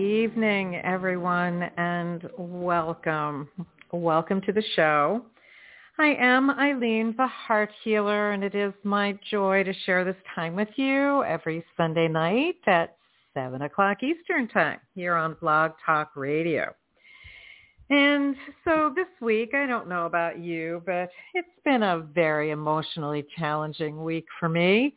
Evening, everyone, and welcome. Welcome to the show. I am Ilene, the Heart Healer, and it is my joy to share this time with you every Sunday night at 7 o'clock Eastern Time here on Blog Talk Radio. And so this week, I don't know about you, but it's been a very emotionally challenging week for me.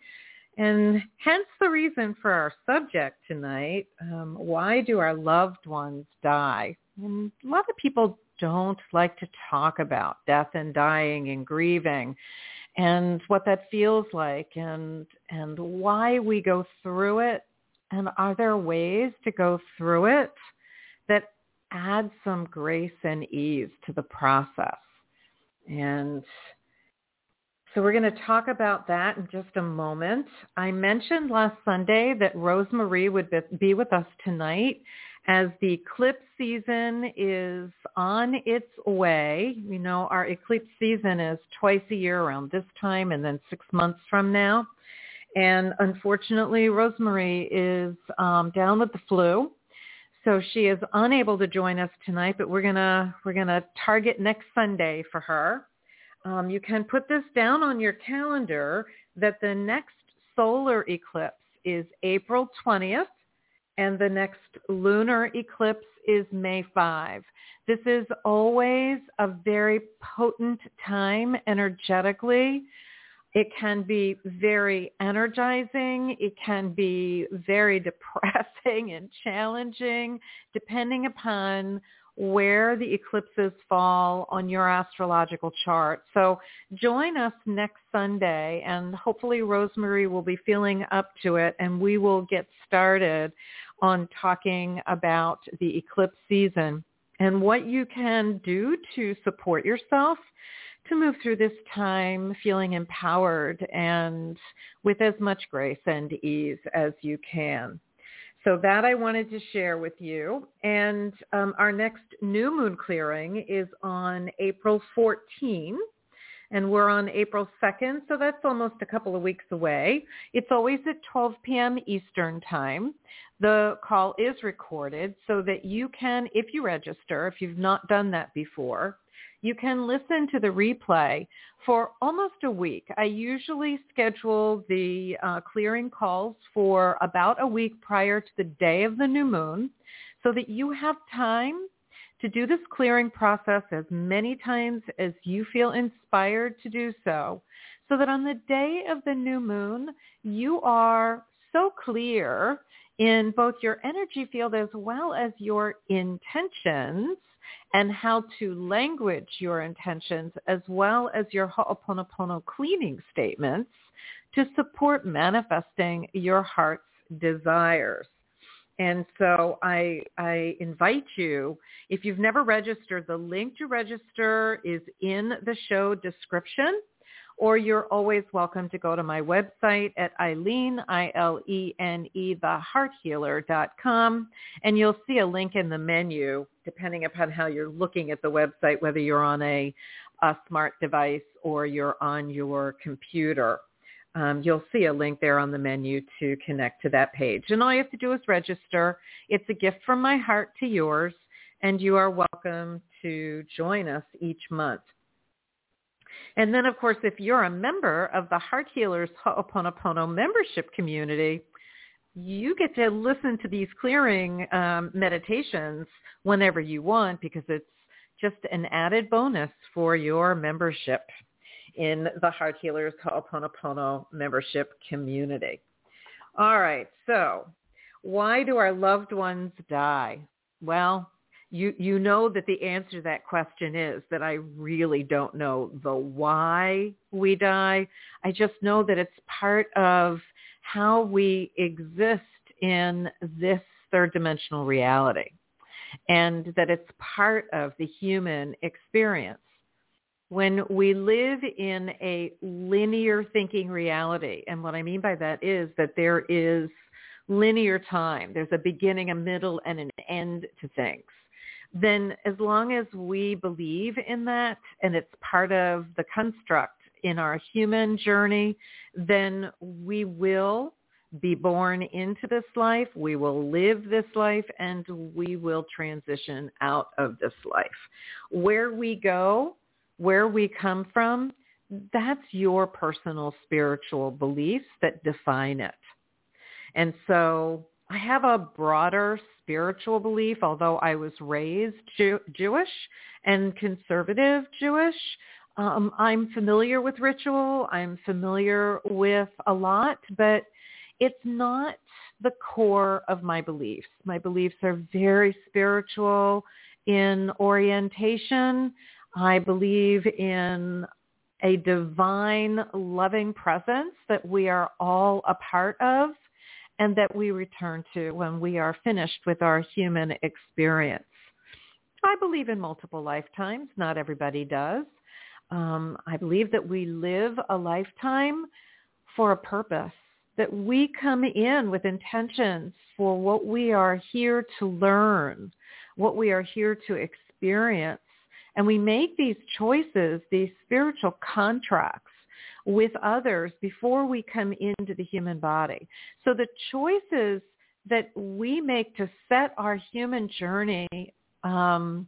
And hence the reason for our subject tonight, um, why do our loved ones die? And a lot of people don't like to talk about death and dying and grieving and what that feels like and and why we go through it and are there ways to go through it that add some grace and ease to the process and so we're going to talk about that in just a moment. I mentioned last Sunday that Rosemarie would be with us tonight as the eclipse season is on its way. You know, our eclipse season is twice a year around this time and then six months from now. And unfortunately, Rosemarie is um, down with the flu. So she is unable to join us tonight, but we're gonna we're gonna target next Sunday for her um, you can put this down on your calendar that the next solar eclipse is April 20th and the next lunar eclipse is May 5. This is always a very potent time energetically. It can be very energizing. It can be very depressing and challenging depending upon where the eclipses fall on your astrological chart. So join us next Sunday and hopefully Rosemary will be feeling up to it and we will get started on talking about the eclipse season and what you can do to support yourself to move through this time feeling empowered and with as much grace and ease as you can. So that I wanted to share with you. And um, our next new moon clearing is on April 14. And we're on April 2nd, so that's almost a couple of weeks away. It's always at 12 p.m. Eastern Time. The call is recorded so that you can, if you register, if you've not done that before, you can listen to the replay for almost a week. I usually schedule the uh, clearing calls for about a week prior to the day of the new moon so that you have time to do this clearing process as many times as you feel inspired to do so, so that on the day of the new moon, you are so clear in both your energy field as well as your intentions and how to language your intentions as well as your Ho'oponopono cleaning statements to support manifesting your heart's desires. And so I, I invite you, if you've never registered, the link to register is in the show description or you're always welcome to go to my website at Ilene, I-L-E-N-E, thehearthealer.com, and you'll see a link in the menu, depending upon how you're looking at the website, whether you're on a, a smart device or you're on your computer. Um, you'll see a link there on the menu to connect to that page. And all you have to do is register. It's a gift from my heart to yours, and you are welcome to join us each month. And then, of course, if you're a member of the Heart Healers Ho'oponopono membership community, you get to listen to these clearing um, meditations whenever you want because it's just an added bonus for your membership in the Heart Healers Ho'oponopono membership community. All right, so why do our loved ones die? Well, you you know that the answer to that question is that I really don't know the why we die. I just know that it's part of how we exist in this third dimensional reality and that it's part of the human experience. When we live in a linear thinking reality, and what I mean by that is that there is linear time. There's a beginning, a middle, and an end to things then as long as we believe in that and it's part of the construct in our human journey, then we will be born into this life, we will live this life, and we will transition out of this life. Where we go, where we come from, that's your personal spiritual beliefs that define it. And so I have a broader spiritual belief, although I was raised Jew- Jewish and conservative Jewish. Um, I'm familiar with ritual. I'm familiar with a lot, but it's not the core of my beliefs. My beliefs are very spiritual in orientation. I believe in a divine loving presence that we are all a part of and that we return to when we are finished with our human experience. I believe in multiple lifetimes. Not everybody does. Um, I believe that we live a lifetime for a purpose, that we come in with intentions for what we are here to learn, what we are here to experience. And we make these choices, these spiritual contracts with others before we come into the human body. So the choices that we make to set our human journey um,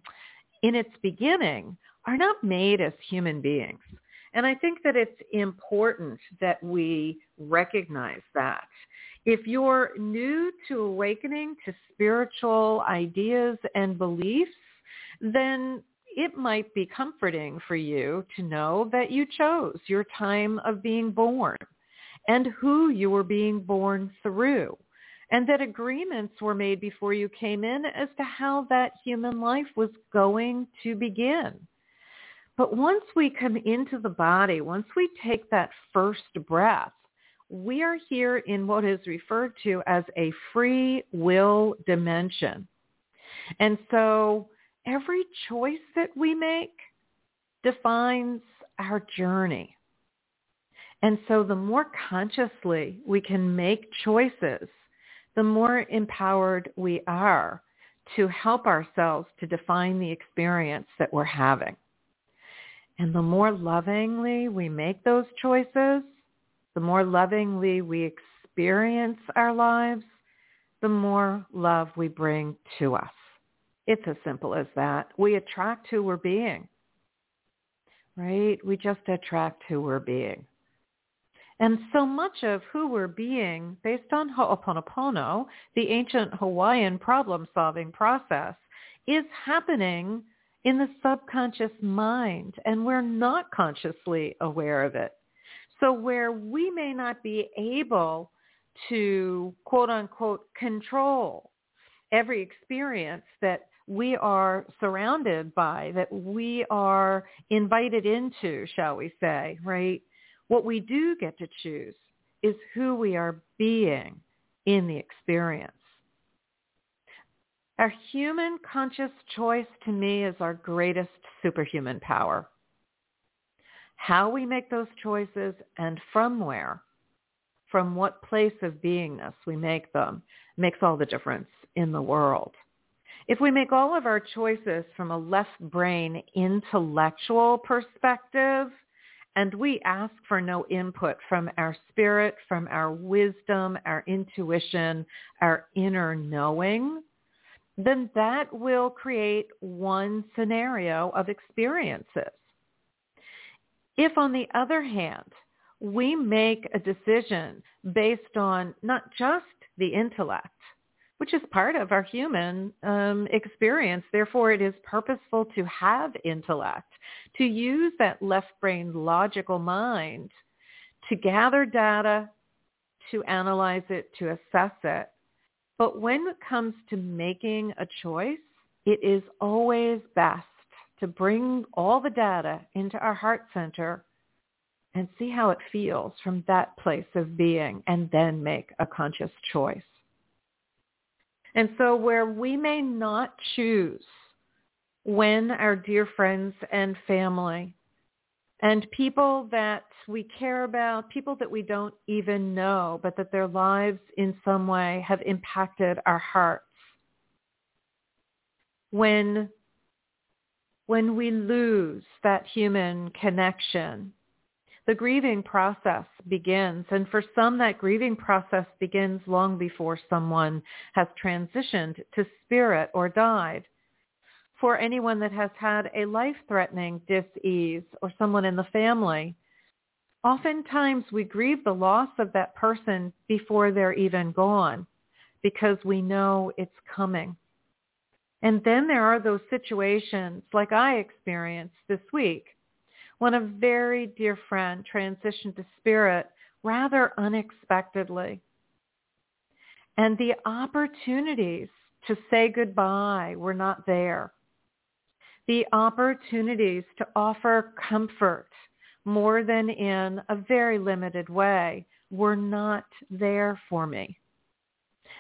in its beginning are not made as human beings. And I think that it's important that we recognize that. If you're new to awakening to spiritual ideas and beliefs, then it might be comforting for you to know that you chose your time of being born and who you were being born through and that agreements were made before you came in as to how that human life was going to begin. But once we come into the body, once we take that first breath, we are here in what is referred to as a free will dimension. And so every choice that we make defines our journey. And so the more consciously we can make choices, the more empowered we are to help ourselves to define the experience that we're having. And the more lovingly we make those choices, the more lovingly we experience our lives, the more love we bring to us. It's as simple as that. We attract who we're being, right? We just attract who we're being. And so much of who we're being, based on Ho'oponopono, the ancient Hawaiian problem-solving process, is happening in the subconscious mind, and we're not consciously aware of it. So where we may not be able to, quote unquote, control every experience that we are surrounded by, that we are invited into, shall we say, right? What we do get to choose is who we are being in the experience. Our human conscious choice to me is our greatest superhuman power. how we make those choices and from where, from what place of beingness we make them, makes all the difference in the world. If we make all of our choices from a left brain intellectual perspective, and we ask for no input from our spirit, from our wisdom, our intuition, our inner knowing, then that will create one scenario of experiences. If on the other hand, we make a decision based on not just the intellect, which is part of our human um, experience. Therefore, it is purposeful to have intellect, to use that left brain logical mind to gather data, to analyze it, to assess it. But when it comes to making a choice, it is always best to bring all the data into our heart center and see how it feels from that place of being and then make a conscious choice. And so where we may not choose when our dear friends and family and people that we care about, people that we don't even know, but that their lives in some way have impacted our hearts. When, when we lose that human connection, the grieving process begins. And for some, that grieving process begins long before someone has transitioned to spirit or died. For anyone that has had a life-threatening dis-ease or someone in the family, oftentimes we grieve the loss of that person before they're even gone because we know it's coming. And then there are those situations like I experienced this week when a very dear friend transitioned to spirit rather unexpectedly. And the opportunities to say goodbye were not there. The opportunities to offer comfort more than in a very limited way were not there for me.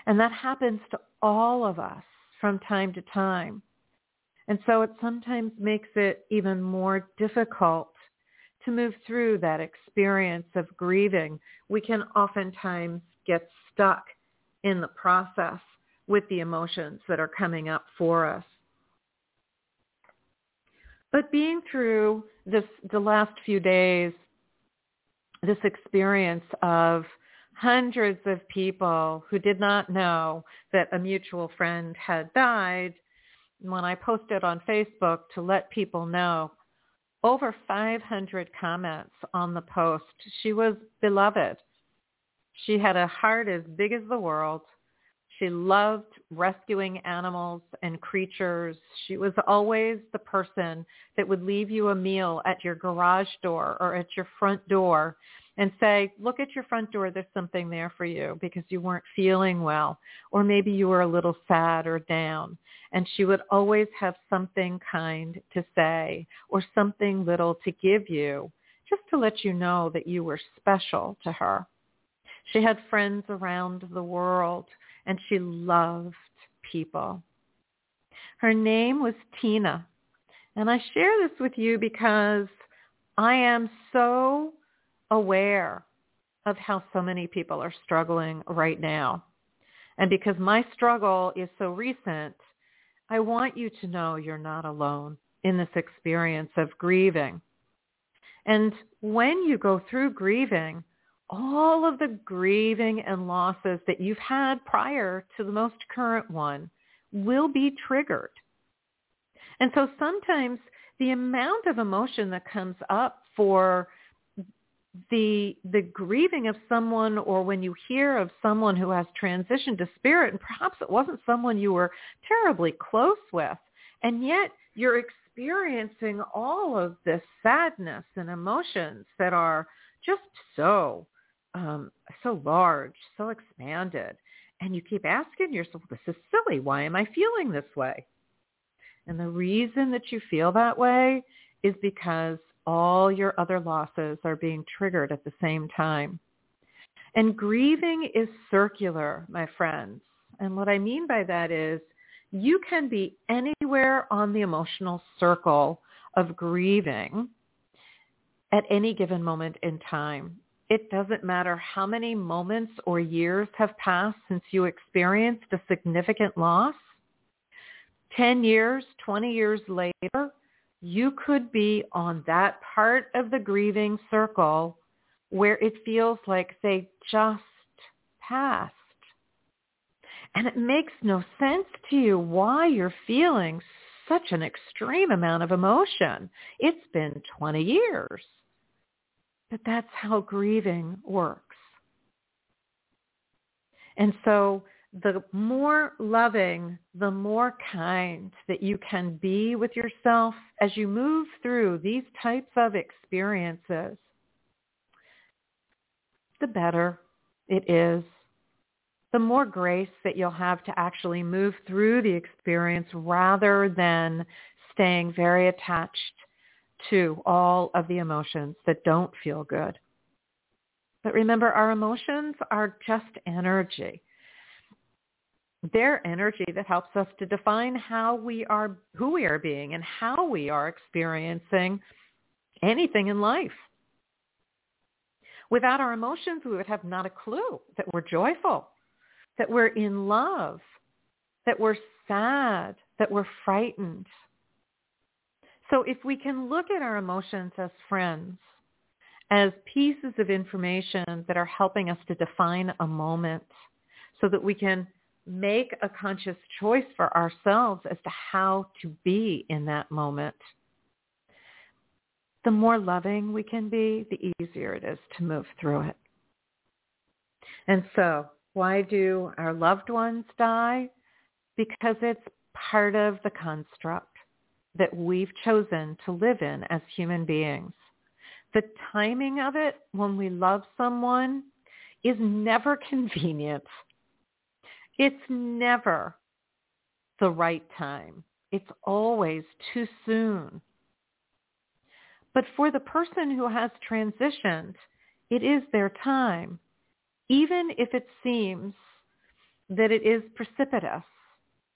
And that happens to all of us from time to time. And so it sometimes makes it even more difficult to move through that experience of grieving. We can oftentimes get stuck in the process with the emotions that are coming up for us. But being through this, the last few days, this experience of hundreds of people who did not know that a mutual friend had died when I posted on Facebook to let people know, over 500 comments on the post. She was beloved. She had a heart as big as the world. She loved rescuing animals and creatures. She was always the person that would leave you a meal at your garage door or at your front door and say, look at your front door, there's something there for you because you weren't feeling well, or maybe you were a little sad or down. And she would always have something kind to say or something little to give you just to let you know that you were special to her. She had friends around the world and she loved people. Her name was Tina. And I share this with you because I am so aware of how so many people are struggling right now. And because my struggle is so recent, I want you to know you're not alone in this experience of grieving. And when you go through grieving, all of the grieving and losses that you've had prior to the most current one will be triggered. And so sometimes the amount of emotion that comes up for the the grieving of someone or when you hear of someone who has transitioned to spirit and perhaps it wasn't someone you were terribly close with and yet you're experiencing all of this sadness and emotions that are just so um, so large, so expanded, and you keep asking yourself, "This is silly. Why am I feeling this way?" And the reason that you feel that way is because all your other losses are being triggered at the same time. And grieving is circular, my friends. And what I mean by that is you can be anywhere on the emotional circle of grieving at any given moment in time. It doesn't matter how many moments or years have passed since you experienced a significant loss. 10 years, 20 years later, you could be on that part of the grieving circle where it feels like they just passed. And it makes no sense to you why you're feeling such an extreme amount of emotion. It's been 20 years. But that's how grieving works. And so the more loving, the more kind that you can be with yourself as you move through these types of experiences, the better it is. The more grace that you'll have to actually move through the experience rather than staying very attached to all of the emotions that don't feel good. But remember, our emotions are just energy. They're energy that helps us to define how we are, who we are being and how we are experiencing anything in life. Without our emotions, we would have not a clue that we're joyful, that we're in love, that we're sad, that we're frightened. So if we can look at our emotions as friends, as pieces of information that are helping us to define a moment so that we can make a conscious choice for ourselves as to how to be in that moment. The more loving we can be, the easier it is to move through it. And so why do our loved ones die? Because it's part of the construct that we've chosen to live in as human beings. The timing of it when we love someone is never convenient. It's never the right time. It's always too soon. But for the person who has transitioned, it is their time, even if it seems that it is precipitous,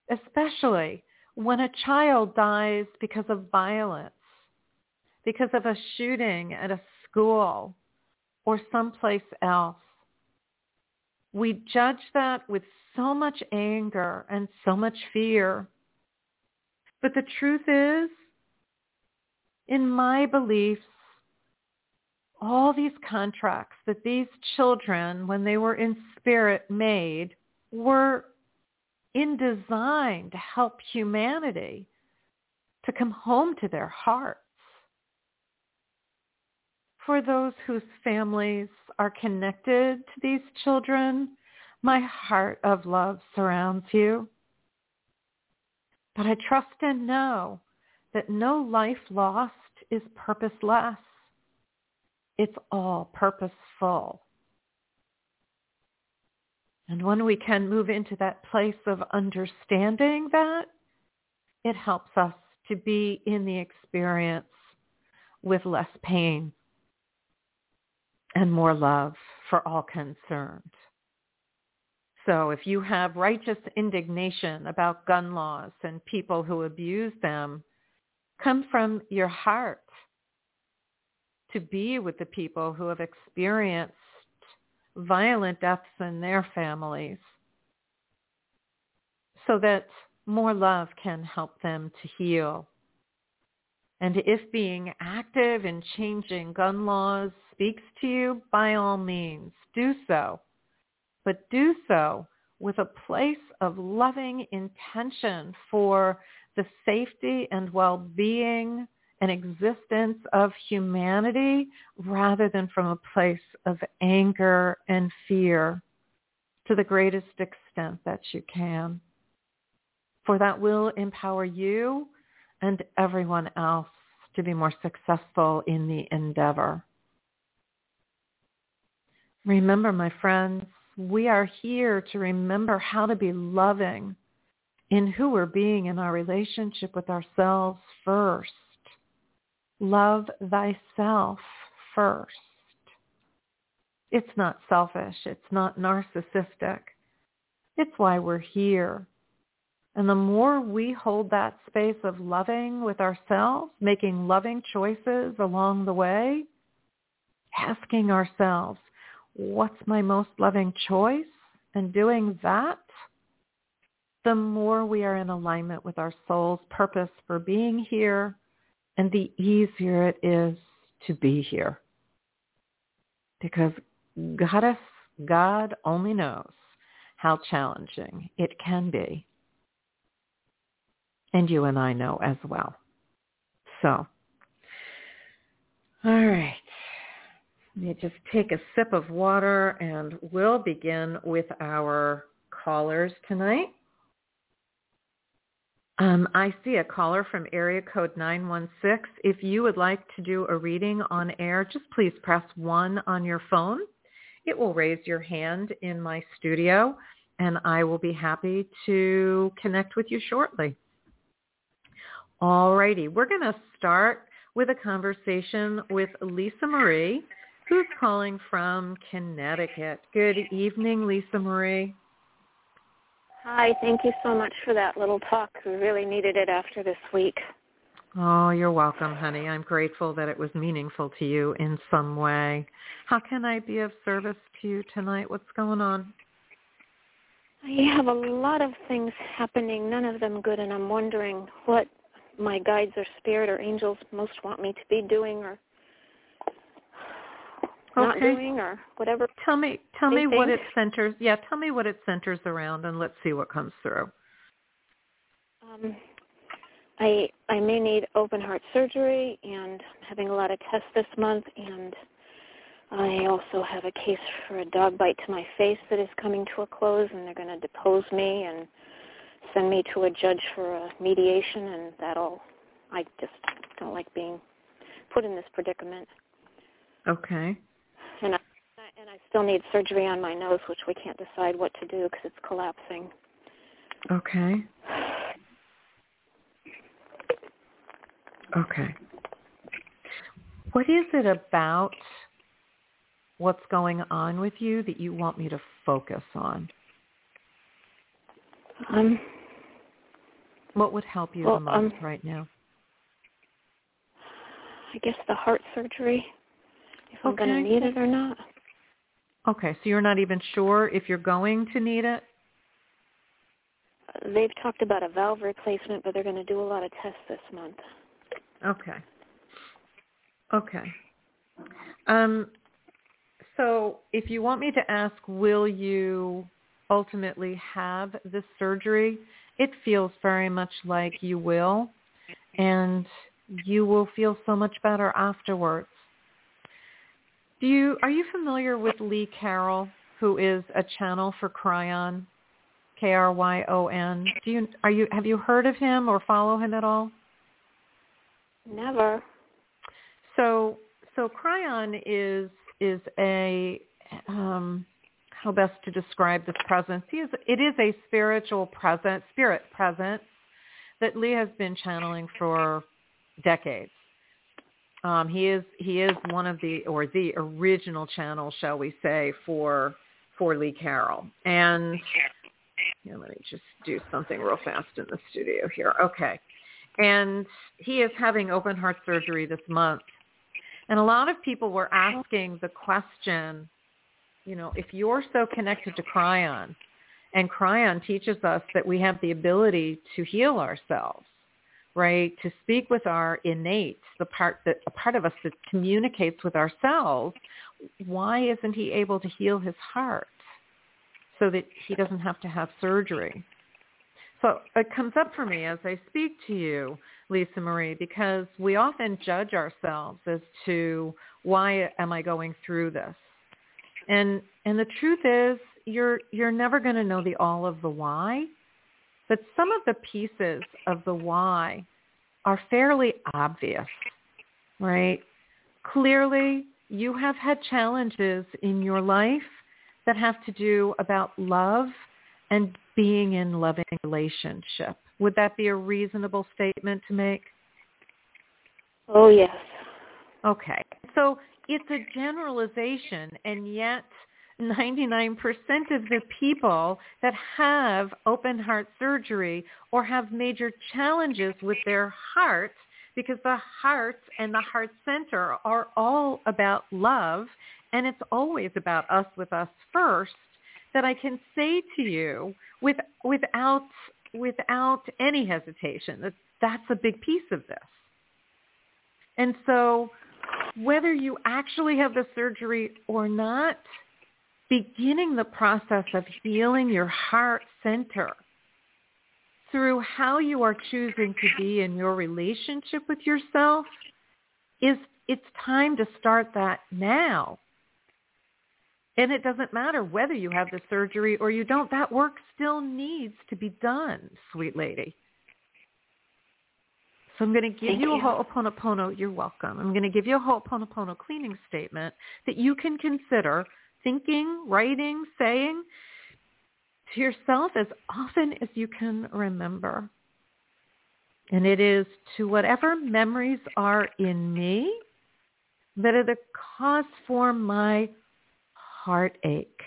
especially when a child dies because of violence, because of a shooting at a school or someplace else. We judge that with so much anger and so much fear. But the truth is, in my beliefs, all these contracts that these children, when they were in spirit, made were in design to help humanity to come home to their hearts. For those whose families are connected to these children, my heart of love surrounds you. But I trust and know that no life lost is purposeless. It's all purposeful. And when we can move into that place of understanding that, it helps us to be in the experience with less pain and more love for all concerned. So if you have righteous indignation about gun laws and people who abuse them, come from your heart to be with the people who have experienced violent deaths in their families so that more love can help them to heal. And if being active in changing gun laws speaks to you, by all means, do so. But do so with a place of loving intention for the safety and well-being and existence of humanity rather than from a place of anger and fear to the greatest extent that you can. For that will empower you and everyone else to be more successful in the endeavor. Remember, my friends, we are here to remember how to be loving in who we're being in our relationship with ourselves first love thyself first. It's not selfish. It's not narcissistic. It's why we're here. And the more we hold that space of loving with ourselves, making loving choices along the way, asking ourselves, what's my most loving choice? And doing that, the more we are in alignment with our soul's purpose for being here and the easier it is to be here. Because Goddess, God only knows how challenging it can be. And you and I know as well. So, all right. Let me just take a sip of water and we'll begin with our callers tonight. Um, I see a caller from area code 916. If you would like to do a reading on air, just please press 1 on your phone. It will raise your hand in my studio, and I will be happy to connect with you shortly. All righty, we're going to start with a conversation with Lisa Marie, who's calling from Connecticut. Good evening, Lisa Marie. Hi, thank you so much for that little talk. We really needed it after this week. Oh, you're welcome, honey. I'm grateful that it was meaningful to you in some way. How can I be of service to you tonight? What's going on? I have a lot of things happening, none of them good, and I'm wondering what my guides or spirit or angels most want me to be doing or not Okay. doing or whatever. Tell me tell me what it centers yeah, tell me what it centers around and let's see what comes through. Um, I I may need open heart surgery, and I'm having a lot of tests this month, and I also have a case for a dog bite to my face that is coming to a close, and they're going to depose me and send me to a judge for a mediation, and that'll I just don't like being put in this predicament, Okay. And I and I still need surgery on my nose, which we can't decide what to do because it's collapsing. Okay. Okay. What is it about what's going on with you that you want me to focus on? Um, What would help you Well, the most um, right now? I guess the heart surgery, if I'm going to need it or not. Okay, so you're not even sure if you're going to need it? They've talked about a valve replacement, but they're going to do a lot of tests this month. Okay. Okay. Um, so if you want me to ask, will you ultimately have this surgery? It feels very much like you will, and you will feel so much better afterwards. Do you are you familiar with Lee Carroll, who is a channel for Kryon, K R Y O N? Do you are you have you heard of him or follow him at all? Never. So so Kryon is is a um, how best to describe this presence? He is, it is a spiritual presence, spirit presence that Lee has been channeling for decades. Um, he is he is one of the or the original channel, shall we say, for for Lee Carroll. And here, let me just do something real fast in the studio here. Okay. And he is having open heart surgery this month. And a lot of people were asking the question, you know, if you're so connected to Kryon, and Kryon teaches us that we have the ability to heal ourselves, right? To speak with our innate, the part that a part of us that communicates with ourselves, why isn't he able to heal his heart so that he doesn't have to have surgery? So it comes up for me as I speak to you, Lisa Marie, because we often judge ourselves as to why am I going through this? And and the truth is you're you're never going to know the all of the why, but some of the pieces of the why are fairly obvious, right? Clearly, you have had challenges in your life that have to do about love and being in loving relationship. Would that be a reasonable statement to make? Oh yes. Okay. So it's a generalization and yet 99% of the people that have open heart surgery or have major challenges with their heart because the heart and the heart center are all about love and it's always about us with us first that I can say to you with, without, without any hesitation that that's a big piece of this. And so whether you actually have the surgery or not, beginning the process of healing your heart center through how you are choosing to be in your relationship with yourself is it's time to start that now. And it doesn't matter whether you have the surgery or you don't. That work still needs to be done, sweet lady. So I'm going to give you, you. a Ho'oponopono. You're welcome. I'm going to give you a Ho'oponopono cleaning statement that you can consider thinking, writing, saying to yourself as often as you can remember. And it is to whatever memories are in me that are the cause for my heartache.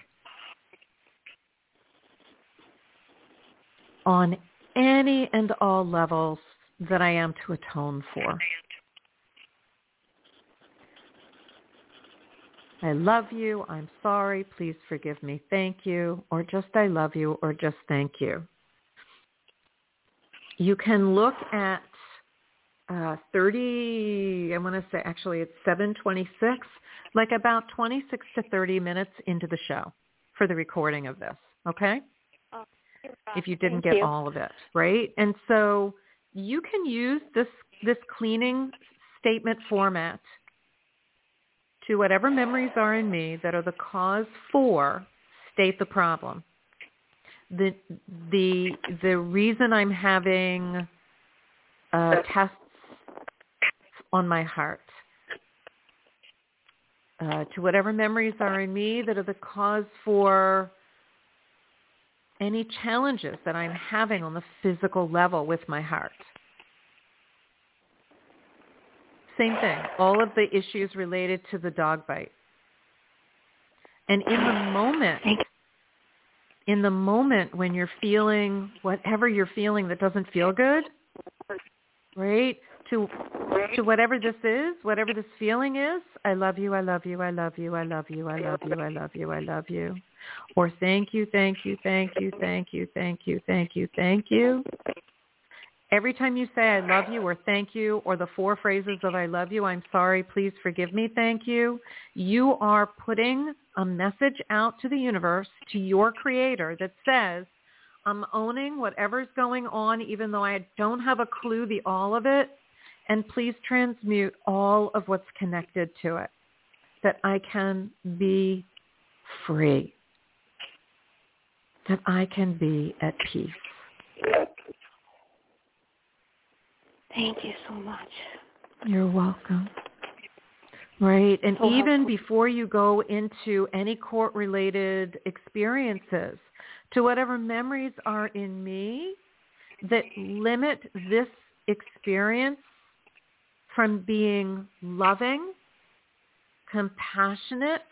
On any and all levels that I am to atone for. I love you. I'm sorry. Please forgive me. Thank you. Or just I love you or just thank you. You can look at uh, 30, I want to say actually it's 726, like about 26 to 30 minutes into the show for the recording of this. Okay? Oh, if you didn't Thank get you. all of it, right? And so you can use this this cleaning statement format to whatever memories are in me that are the cause for state the problem. The the the reason I'm having uh, tests on my heart. Uh, to whatever memories are in me that are the cause for any challenges that I'm having on the physical level with my heart. Same thing. All of the issues related to the dog bite. And in the moment, in the moment when you're feeling whatever you're feeling that doesn't feel good, right? To to whatever this is, whatever this feeling is, I love you, I love you, I love you, I love you, I love you, I love you, I love you. Or thank you, thank you, thank you, thank you, thank you, thank you, thank you. Every time you say I love you or thank you or the four phrases of I love you, I'm sorry, please forgive me, thank you, you are putting a message out to the universe, to your creator that says, I'm owning whatever's going on even though I don't have a clue the all of it and please transmute all of what's connected to it that I can be free, that I can be at peace. Thank you so much. You're welcome. Right. And So even before you go into any court-related experiences, to whatever memories are in me that limit this experience from being loving, compassionate,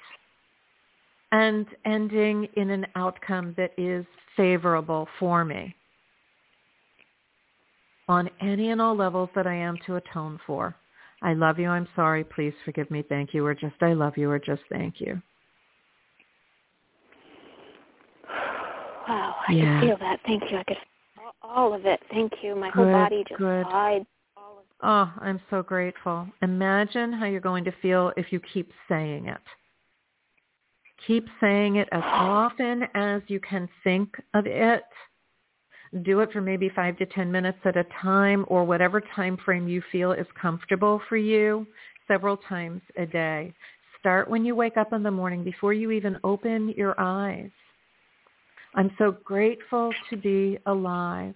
and ending in an outcome that is favorable for me on any and all levels that I am to atone for. I love you. I'm sorry. Please forgive me. Thank you. Or just I love you. Or just thank you. Wow, I Yeah. can feel that. Thank you. I could all of it. Thank you. My whole body just good. of Oh, I'm so grateful. Imagine how you're going to feel if you keep saying it. Keep saying it as often as you can think of it. Do it for maybe five to ten minutes at a time or whatever time frame you feel is comfortable for you several times a day. Start when you wake up in the morning before you even open your eyes. I'm so grateful to be alive.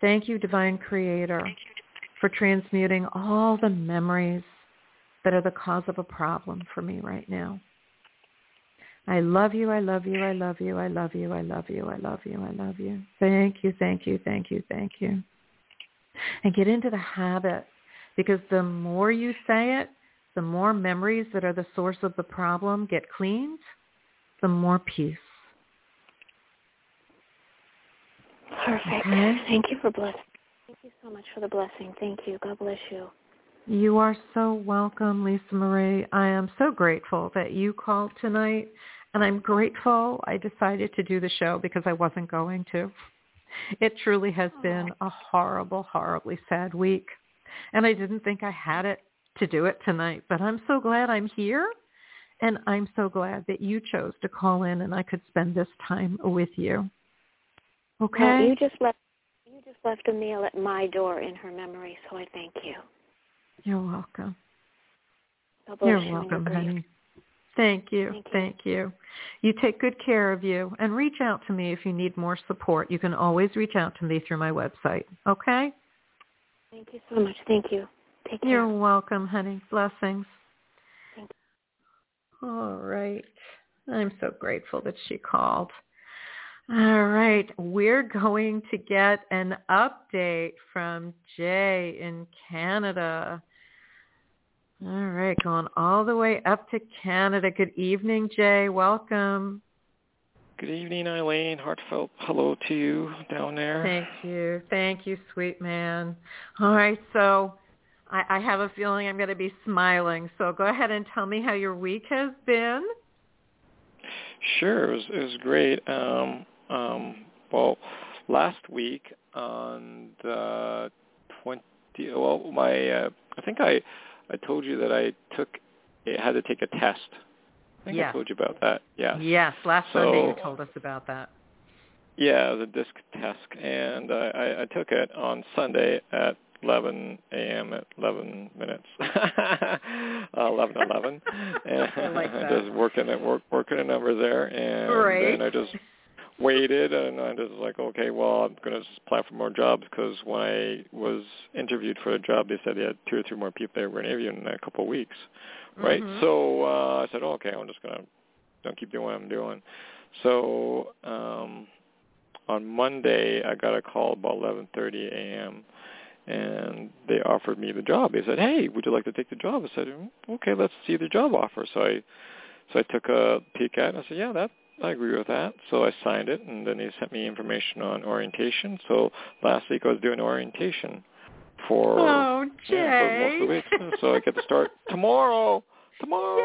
Thank you, Divine Creator, for transmuting all the memories that are the cause of a problem for me right now. I love you, I love you, I love you, I love you, I love you, I love you, I love you. Thank you, thank you, thank you, thank you. And get into the habit because the more you say it, the more memories that are the source of the problem get cleaned, the more peace. Perfect. Okay. Thank you for blessing. Thank you so much for the blessing. Thank you. God bless you. You are so welcome, Lisa Marie. I am so grateful that you called tonight, and I'm grateful I decided to do the show because I wasn't going to. It truly has been a horrible, horribly sad week, and I didn't think I had it to do it tonight, but I'm so glad I'm here, and I'm so glad that you chose to call in and I could spend this time with you. Okay? Well, you just left you just left a meal at my door in her memory, so I thank you. You're welcome. You're welcome, and your grief. honey. Thank you. Thank you. Thank you. You take good care of you and reach out to me if you need more support. You can always reach out to me through my website. Okay? Thank you so much. Thank you. Take care. You're welcome, honey. Blessings. Thank All right. I'm so grateful that she called. All right. We're going to get an update from Jay in Canada. All right. Going all the way up to Canada. Good evening, Jay. Welcome. Good evening, Ilene. Heartfelt hello to you down there. Thank you. Thank you, sweet man. All right. So I, I have a feeling I'm going to be smiling. So go ahead and tell me how your week has been. Sure, it was, it was great. Um, um, well, last week on the 20, well, my, uh, I think I, I told you that I took, I had to take a test. I think Yeah. I told you about that. Yeah. Yes, last So- Sunday you told us about that. Yeah, the disc test, and I, I, I took it on Sunday at 11 a.m. at 11 minutes, uh, 11 11, and I like just working at work working a number there, and Right. then I just waited, and I just like, okay, well, I'm gonna apply for more jobs because when I was interviewed for a job, they said they had two or three more people they were interviewing in a couple of weeks, right? Mhm. So uh, I said, oh, okay, I'm just gonna don't keep doing what I'm doing. So um on Monday, I got a call about 11:30 a.m. and they offered me the job. They said, "Hey, would you like to take the job?" I said, "Mm, "Okay, let's see the job offer." So I so I took a peek at it and I said, "Yeah, that I agree with that." So I signed it and then they sent me information on orientation. So last week I was doing orientation for Oh, yeah, for most of the week. So I get to start tomorrow. Tomorrow.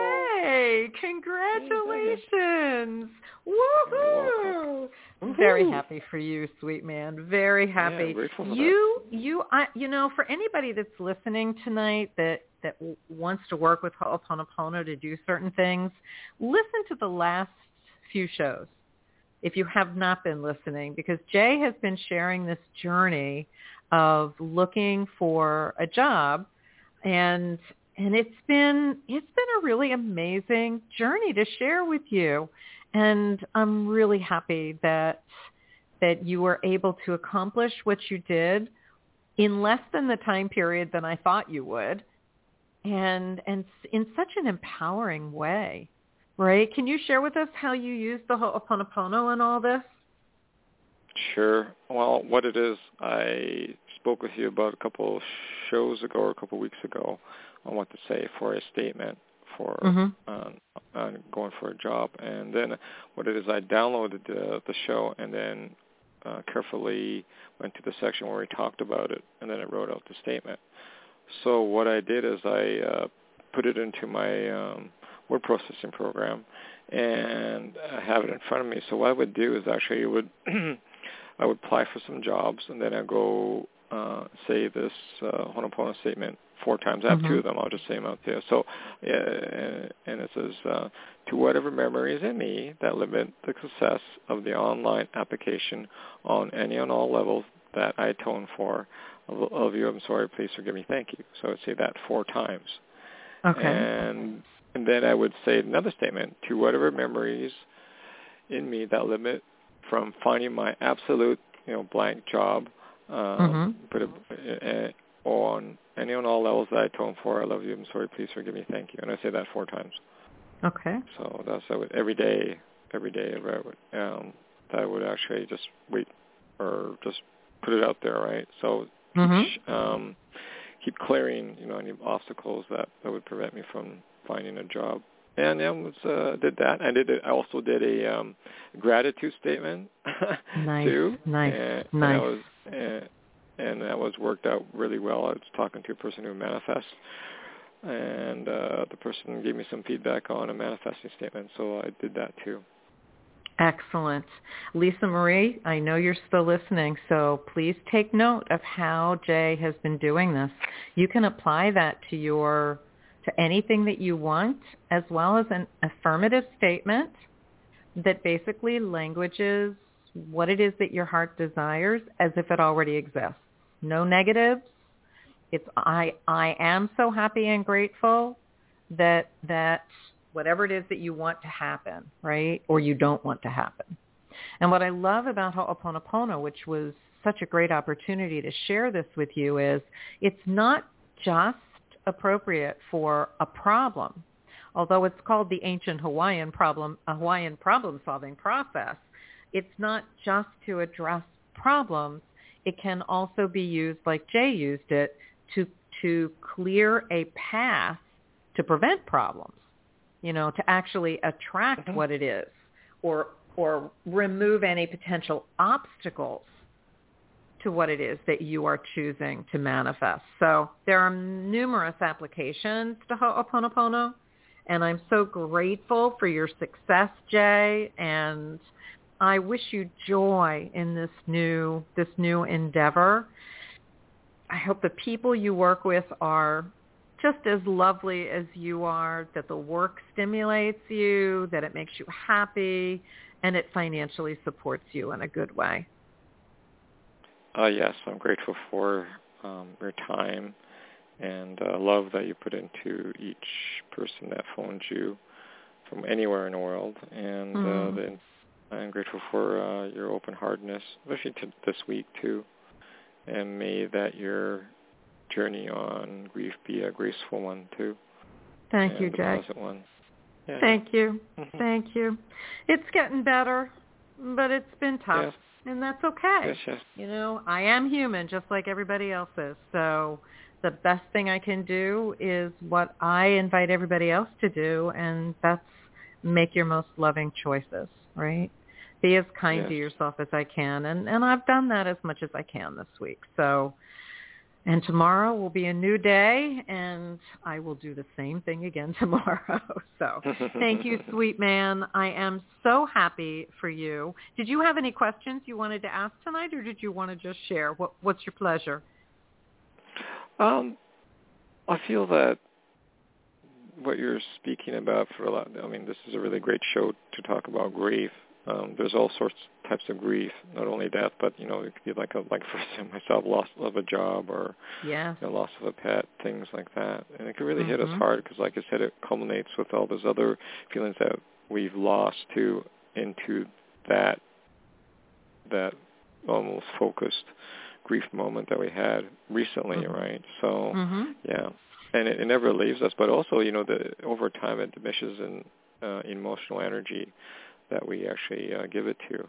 Yay! Congratulations! Woohoo! Very happy for you, sweet man. Very happy. Yeah, for that. you, you, I, you know, for anybody that's listening tonight that that w- wants to work with Ho'oponopono to do certain things, listen to the last few shows if you have not been listening, because Jay has been sharing this journey of looking for a job, and and it's been it's been a really amazing journey to share with you, and I'm really happy that that you were able to accomplish what you did in less than the time period than I thought you would, and and in such an empowering way. Right? Can you share with us how you used the Ho'oponopono in all this? Sure. Well, what it is, I spoke with you about a couple of shows ago or a couple of weeks ago on what to say for a statement for Mhm. um, on going for a job, and then what it is, I downloaded the the show and then uh, carefully went to the section where we talked about it, and then I wrote out the statement. So what I did is I uh, put it into my um, word processing program, and I have it in front of me. So what I would do is actually would I would apply for some jobs, and then I go uh, say this uh, Ho'oponopono statement four times. I have Mhm. two of them. I'll just say them out there. So, uh, and it says, uh, to whatever memories in me that limit the success of the online application on any and all levels that I atone for, of, of you, I'm sorry, please forgive me, thank you. So I would say that four times. Okay. And and then I would say another statement to whatever memories in me that limit from finding my absolute, you know, blank job, uh, Mhm. put it uh, on any and all levels that I atone for. I love you. I'm sorry. Please forgive me. Thank you. And I say that four times. Okay. So that's I would every day, every day, I would, um, that I would actually just wait or just put it out there, right? So Mhm. sh- um, keep clearing, you know, any obstacles that, that would prevent me from finding a job. And I was uh, did that. I did. A, I also did a um, gratitude statement Nice, too. nice, and, nice. And was, and, and that was worked out really well. I was talking to a person who manifests, and uh, the person gave me some feedback on a manifesting statement, so I did that too. Excellent. Lisa Marie, I know you're still listening, so please take note of how Jay has been doing this. You can apply that to your to anything that you want as well as an affirmative statement that basically languages what it is that your heart desires as if it already exists. No negatives. It's I I am so happy and grateful that that whatever it is that you want to happen, right? Or you don't want to happen. And what I love about Ho'oponopono, which was such a great opportunity to share this with you, is it's not just appropriate for a problem. Although it's called the ancient Hawaiian problem, a Hawaiian problem solving process, it's not just to address problems. It can also be used, like Jay used it, to to clear a path to prevent problems you know, to actually attract mm-hmm. what it is or or remove any potential obstacles to what it is that you are choosing to manifest. So there are numerous applications to Ho'oponopono, and I'm so grateful for your success, Jay, and I wish you joy in this new this new endeavor. I hope the people you work with are just as lovely as you are, that the work stimulates you, that it makes you happy, and it financially supports you in a good way. Uh, yes, I'm grateful for um, your time and uh, love that you put into each person that phones you from anywhere in the world. And mm. uh, the, I'm grateful for uh, your open-heartedness, especially to this week too. And may that your journey on grief be a graceful one too. Thank you, Jack. One. Yeah. Thank you. Mm-hmm. Thank you. It's getting better, but it's been tough, yes. And that's okay. Yes. You know, I am human just like everybody else is. So the best thing I can do is what I invite everybody else to do, and that's make your most loving choices, right? Be as kind yes. to yourself as I can, and and I've done that as much as I can this week. So and tomorrow will be a new day, and I will do the same thing again tomorrow. so thank you, sweet man. I am so happy for you. Did you have any questions you wanted to ask tonight, or did you want to just share? What, what's your pleasure? Um, I feel that what you're speaking about for a lot, I mean, this is a really great show to talk about grief um, there's all sorts types of grief, not only death, but you know, it could be like a like for example myself, loss of a job or yeah, you know, loss of a pet, things like that, and it can really mm-hmm. hit us mm-hmm. hard because, like I said, it culminates with all those other feelings that we've lost to into that that almost focused grief moment that we had recently, mm-hmm. right? So mm-hmm. yeah, and it, it never leaves us, but also you know, the over time it diminishes in uh, emotional energy that we actually uh, give it to,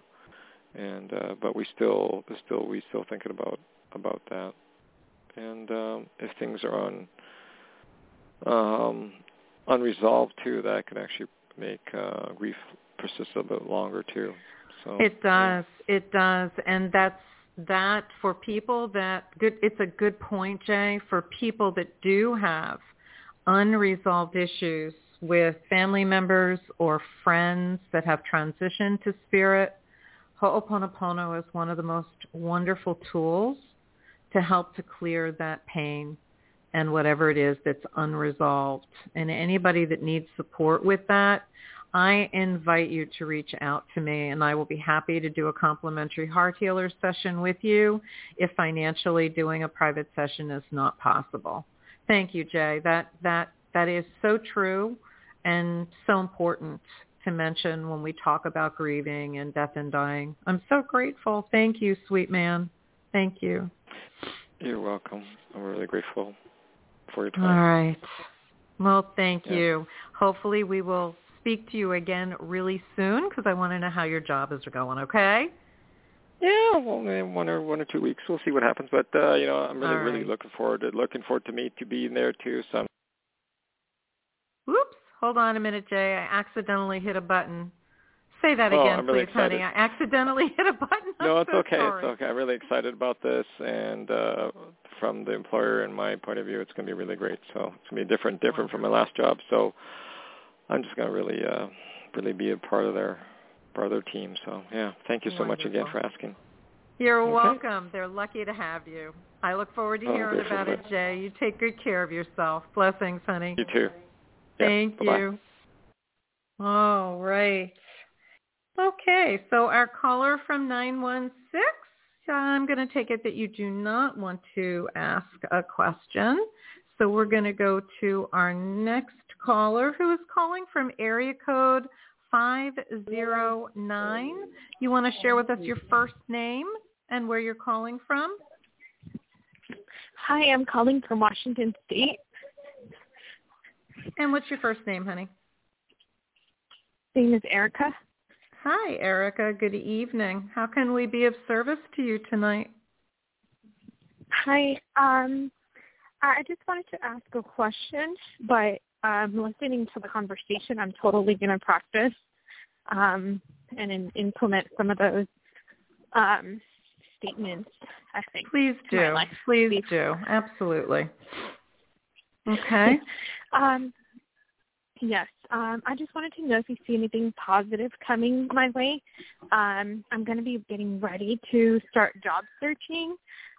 and uh, but we still still we still thinking about about that, and um, if things are on um, unresolved too, that can actually make uh, grief persist a bit longer too. So it does, yeah. it does, and that's that for people that good. It's a good point, Jay. For people that do have unresolved issues with family members or friends that have transitioned to spirit, Ho'oponopono is one of the most wonderful tools to help to clear that pain and whatever it is that's unresolved. And anybody that needs support with that, I invite you to reach out to me and I will be happy to do a complimentary heart healer session with you if financially doing a private session is not possible. Thank you, Jay. That that that is so true and so important to mention when we talk about grieving and death and dying. I'm so grateful. Thank you, sweet man. Thank you. You're welcome. I'm really grateful for your time. All right. Well, thank yeah. you. Hopefully we will speak to you again really soon because I want to know how your job is going, okay? Yeah, well, one or one or two weeks. We'll see what happens. But uh, you know, I'm really, right. really looking forward to looking forward to me to being there too. So. I'm... Hold on a minute, Jay. I accidentally hit a button. Say that well, again, I'm really please, excited. honey. I accidentally hit a button. I'm no, it's so okay. Sorry. It's okay. I'm really excited about this, and uh, from the employer and my point of view, it's going to be really great. So it's going to be different, different from my last job. So I'm just going to really, uh, really be a part of their, part of their team. So yeah, thank you so much again for asking. You're Okay. welcome. They're lucky to have you. I look forward to Oh, hearing about it. Jay. You take good care of yourself. Blessings, honey. You too. Yeah, Thank bye-bye. you. All right. Okay, so our caller from 916, I'm going to take it that you do not want to ask a question. So we're going to go to our next caller who is calling from area code 509. You want to share with us your first name and where you're calling from? Hi, I'm calling from Washington State. And what's your first name, honey? Name is Erica. Hi, Erica. Good evening. How can we be of service to you tonight? Hi. Um, I just wanted to ask a question, but um, listening to the conversation, I'm totally going to practice um, and in, implement some of those um, statements. I think. Please do. Please Please. do. Absolutely. Okay. Um, yes. Um, I just wanted to know if you see anything positive coming my way. Um, I'm going to be getting ready to start job searching.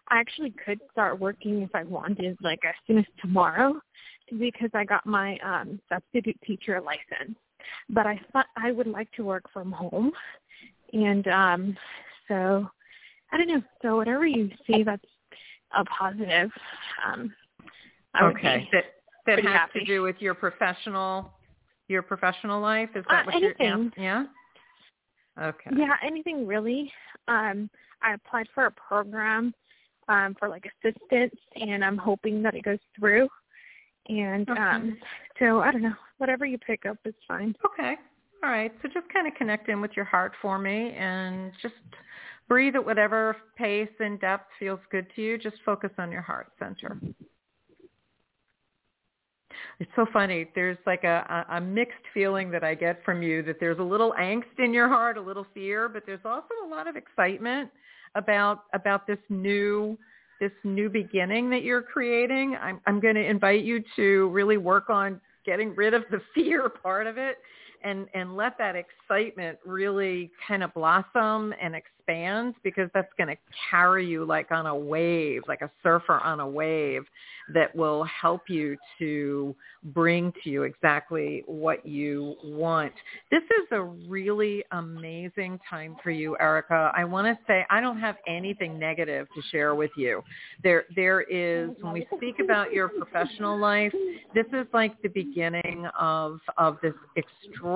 I actually could start working if I wanted, like as soon as tomorrow, because I got my um, substitute teacher license. But I thought I would like to work from home, and um, so I don't know. So whatever you see that's a positive, um, I would okay. be That pretty has happy. to do with your professional your professional life. Is that Uh, what you're? anything. Yeah. yeah? Okay. Yeah, anything really. Um, I applied for a program um, for like assistance, and I'm hoping that it goes through. And Okay. um, so I don't know. Whatever you pick up is fine. Okay. All right. So just kind of connect in with your heart for me and just breathe at whatever pace and depth feels good to you. Just focus on your heart center. It's so funny. There's like a, a, mixed feeling that I get from you that there's a little angst in your heart, a little fear, but there's also a lot of excitement about about this new this new beginning that you're creating. I'm I'm going to invite you to really work on getting rid of the fear part of it and and let that excitement really kind of blossom and expand because that's going to carry you like on a wave like a surfer on a wave that will help you to bring to you exactly what you want. This is a really amazing time for you erica. I want to say i don't have anything negative to share with you. There there is when we speak about your professional life this is like the beginning of of this extraordinary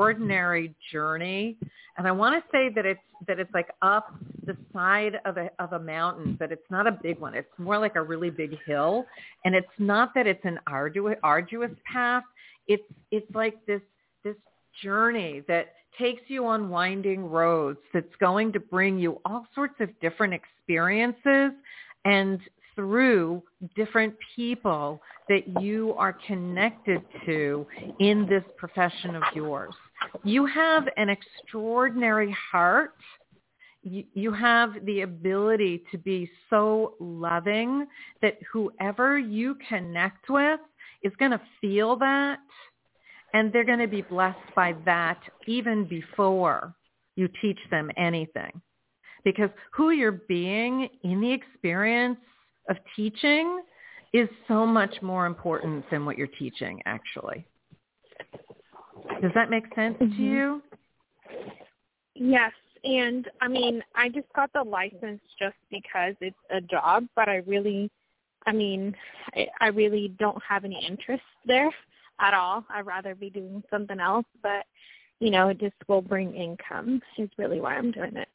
journey. And i want to say that it's that it's like up the side of a of a mountain but it's not a big one. It's more like a really big hill. And it's not that it's an arduous arduous path. It's it's like this this journey that takes you on winding roads that's going to bring you all sorts of different experiences and through different people that you are connected to in this profession of yours. You have an extraordinary heart. You, have the ability to be so loving that whoever you connect with is going to feel that and they're going to be blessed by that even before you teach them anything. Because who you're being in the experience of teaching is so much more important than what you're teaching, actually. Does that make sense to Mhm. you? Yes, and I mean, I just got the license just because it's a job, but I really, I mean, I, I really don't have any interest there at all. I'd rather be doing something else, but you know, it just will bring income is really why I'm doing it.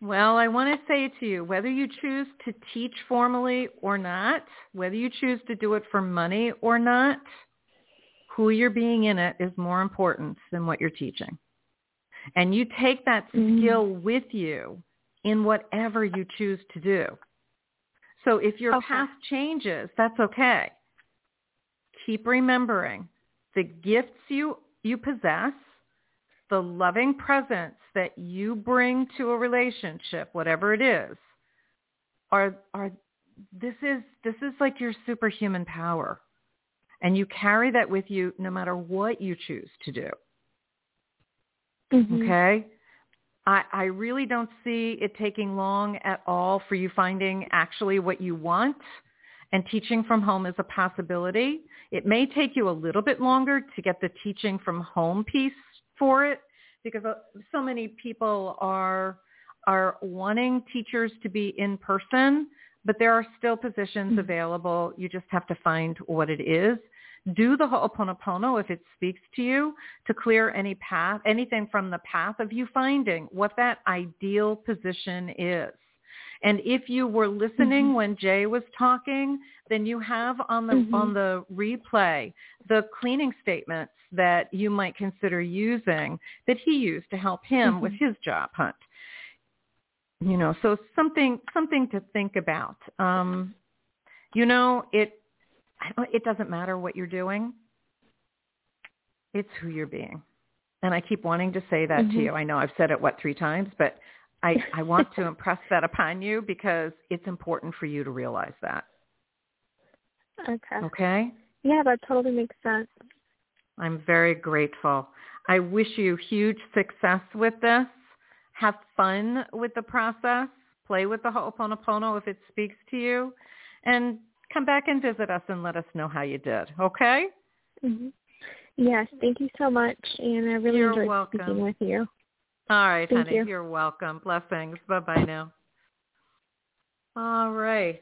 Well, I want to say to you, whether you choose to teach formally or not, whether you choose to do it for money or not, who you're being in it is more important than what you're teaching. And you take that Mhm. skill with you in whatever you choose to do. So if your Okay. path changes, that's okay. Keep remembering the gifts you, you possess the loving presence that you bring to a relationship, whatever it is, are are this is this is like your superhuman power. And you carry that with you no matter what you choose to do. Mm-hmm. Okay? I, I really don't see it taking long at all for you finding actually what you want and teaching from home is a possibility. It may take you a little bit longer to get the teaching from home piece for it because uh, so many people are are wanting teachers to be in person, but there are still positions Mm-hmm. available. You just have to find what it is. Do the Ho'oponopono if it speaks to you to clear any path, anything from the path of you finding what that ideal position is. And if you were listening Mhm. when Jay was talking, then you have on the Mhm. on the replay the cleaning statements that you might consider using that he used to help him with Mhm. his job hunt. You know, so something something to think about. Um, you know, it it doesn't matter what you're doing. It's who you're being. And I keep wanting to say that Mhm. to you. I know I've said it what three times, but I, I want to impress that upon you because it's important for you to realize that. Okay. Okay? Yeah, that totally makes sense. I'm very grateful. I wish you huge success with this. Have fun with the process. Play with the Ho'oponopono if it speaks to you. And come back and visit us and let us know how you did. Okay? hmm Yes, thank you so much, and I really You're enjoyed welcome. speaking with you. All right, Thank honey. you. You're welcome. Blessings. Bye-bye now. All right.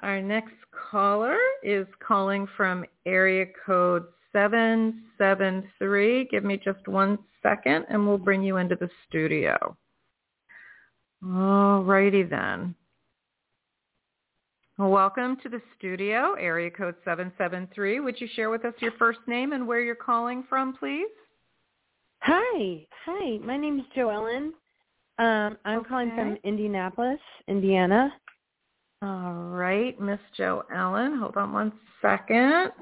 Our next caller is calling from area code 773. Give me just one second and we'll bring you into the studio. All righty then. Well, welcome to the studio, area code 773. Would you share with us your first name and where you're calling from, please? Hi, hi. My name is Joellen. Um, I'm calling from Indianapolis, Indiana. All right, Miss Joe Ellen. Hold on one second.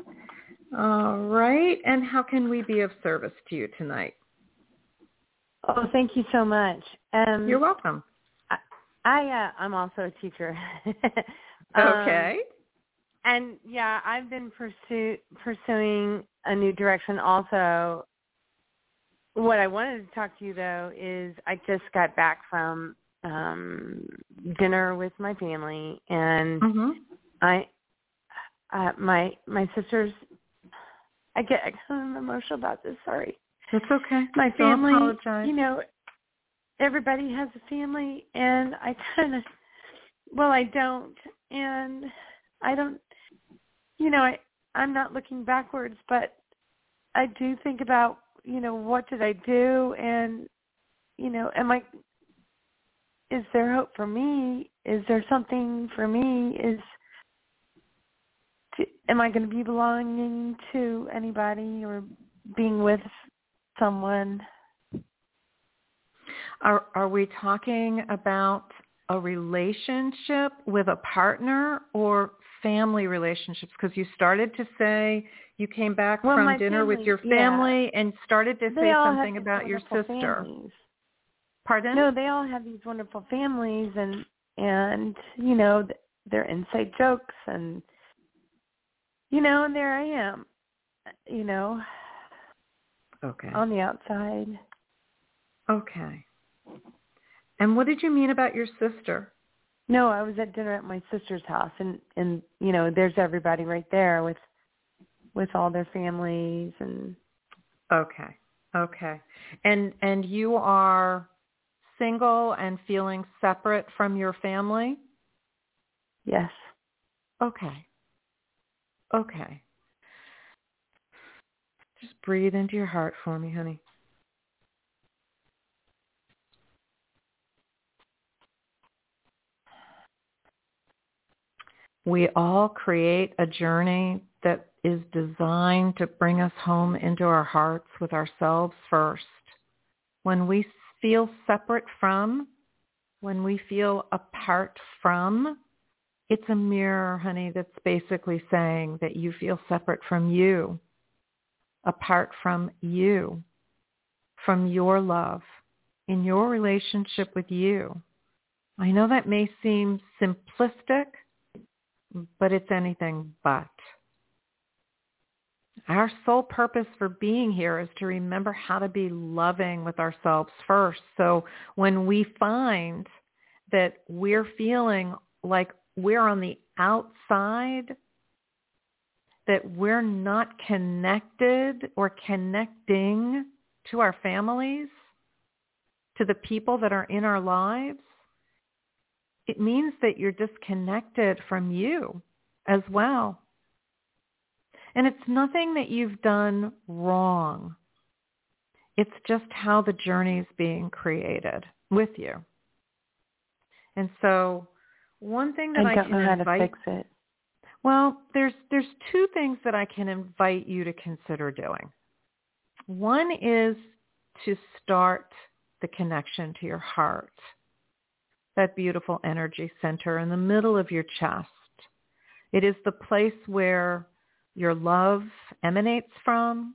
All right. And how can we be of service to you tonight? Oh, thank you so much. Um, You're welcome. I uh, I'm also a teacher. Um, Okay. and yeah, I've been pursue, pursuing a new direction. Also, what I wanted to talk to you though is I just got back from um dinner with my family, and hmm I, uh, my my sisters. I get I kind of emotional about this. Sorry. It's okay. My family. apologize. You know, everybody has a family, and I kind of. Well, I don't, and I don't. You know, I I'm not looking backwards, but I do think about you know what did I do, and you know, am I is there hope for me? Is there something for me? Is to, am I going to be belonging to anybody or being with someone? Are are we talking about a relationship with a partner or family relationships? Because you started to say you came back Well, from dinner with family, your yeah. family and started to They say something about your sister. families. Pardon? No, they all have these wonderful families, and and you know th- they're inside jokes, and you know, and there I am, you know, Okay. on the outside. Okay. And what did you mean about your sister? No, I was at dinner at my sister's house, and and you know, there's everybody right there with with all their families, and Okay. Okay. And and you are single and feeling separate from your family? yes, Okay. Okay. Just breathe into your heart for me, honey. We all create a journey that is designed to bring us home into our hearts with ourselves first. When we feel separate from, when we feel apart from, it's a mirror, honey, that's basically saying that you feel separate from you, apart from you, from your love in your relationship with you. I know that may seem simplistic, but it's anything but. Our sole purpose for being here is to remember how to be loving with ourselves first. So when we find that we're feeling like we're on the outside, that we're not connected or connecting to our families, to the people that are in our lives, it means that you're disconnected from you as well. And it's nothing that you've done wrong. It's just how the journey is being created with you. And so one thing that I, I don't can know how invite, to fix it. Well, there's there's two things that I can invite you to consider doing. One is to start the connection to your heart, that beautiful energy center in the middle of your chest. It is the place where your love emanates from.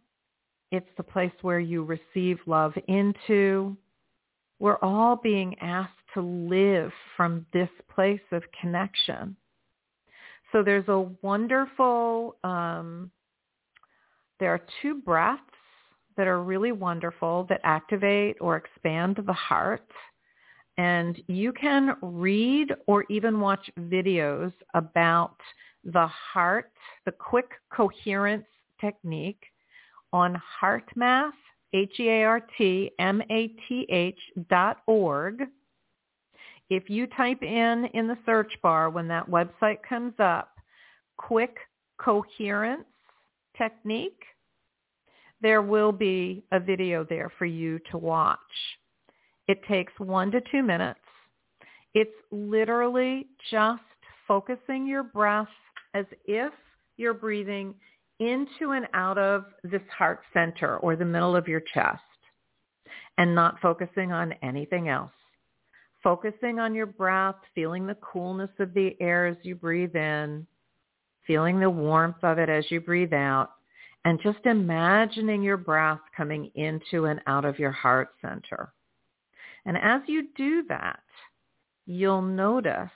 It's the place where you receive love into. We're all being asked to live from this place of connection. So there's a wonderful, um, there are two breaths that are really wonderful that activate or expand the heart. And you can read or even watch videos about the heart, the quick coherence technique on HeartMath, H-E-A-R-T-M-A-T-H dot org. If you type in in the search bar when that website comes up, quick coherence technique, there will be a video there for you to watch. It takes one to two minutes. It's literally just focusing your breath as if you're breathing into and out of this heart center or the middle of your chest and not focusing on anything else. Focusing on your breath, feeling the coolness of the air as you breathe in, feeling the warmth of it as you breathe out, and just imagining your breath coming into and out of your heart center. And as you do that, you'll notice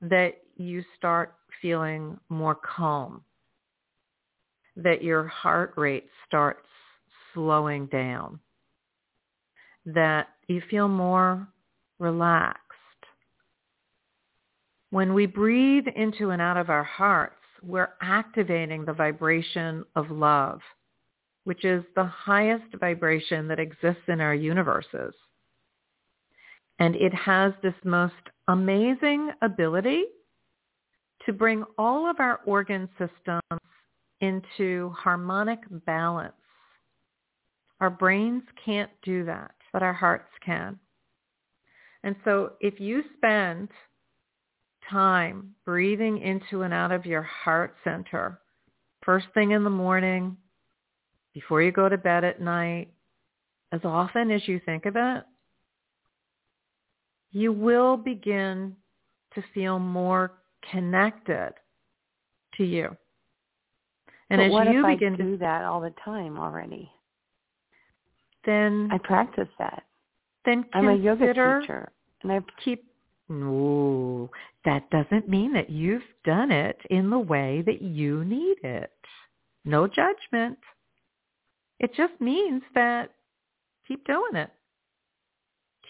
that you start feeling more calm, that your heart rate starts slowing down, that you feel more relaxed. When we breathe into and out of our hearts, we're activating the vibration of love, which is the highest vibration that exists in our universes. And it has this most amazing ability to bring all of our organ systems into harmonic balance. Our brains can't do that, but our hearts can. And so if you spend time breathing into and out of your heart center first thing in the morning, before you go to bed at night, as often as you think of it, you will begin to feel more connected to you. And but as what you if begin I do to that all the time already, then I practice that. Then I'm a yoga teacher, and I keep no, that doesn't mean that you've done it in the way that you need it. No judgment. It just means that keep doing it.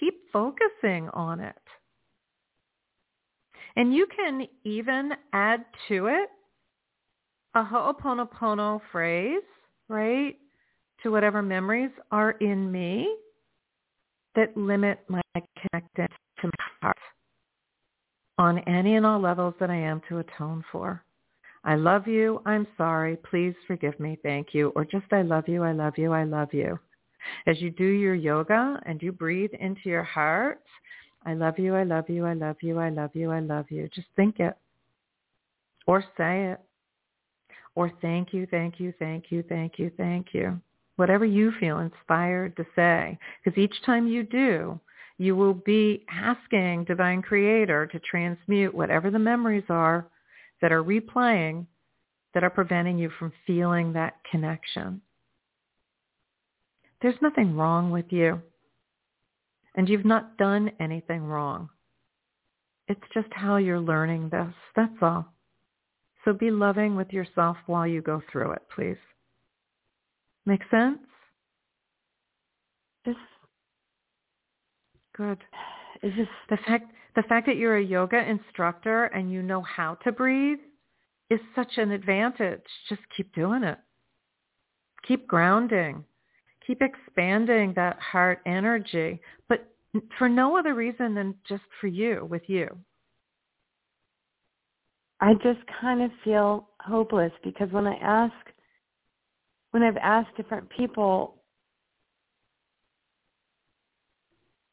Keep focusing on it. And you can even add to it a ho'oponopono phrase, right, to whatever memories are in me that limit my connection to my heart on any and all levels that I am to atone for. I love you. I'm sorry. Please forgive me. Thank you. Or just I love you. I love you. I love you. As you do your yoga and you breathe into your heart, I love you. I love you. I love you. I love you. I love you. Just think it or say it or thank you, thank you, thank you, thank you, thank you. Whatever you feel inspired to say. Because each time you do, you will be asking Divine Creator to transmute whatever the memories are that are replaying that are preventing you from feeling that connection. There's nothing wrong with you. And you've not done anything wrong. It's just how you're learning this. That's all. So be loving with yourself while you go through it, please. Make sense? Just good. Is this the fact the fact that you're a yoga instructor and you know how to breathe is such an advantage. Just keep doing it. Keep grounding. Keep expanding that heart energy, but for no other reason than just for you, with you. I just kind of feel hopeless because when I ask, when I've asked different people,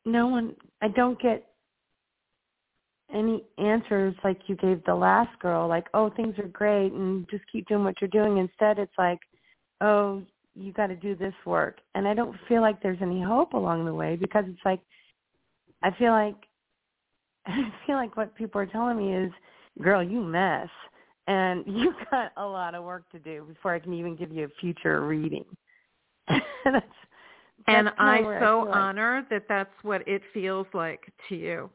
no one, I don't get any answers like you gave the last girl, like, oh, things are great and just keep doing what you're doing. Instead, it's like, oh, you got to do this work. And I don't feel like there's any hope along the way because it's like, I feel like, I feel like what people are telling me is, girl, you mess. And you've got a lot of work to do before I can even give you a future reading. that's, that's and I so like. honor that that's what it feels like to you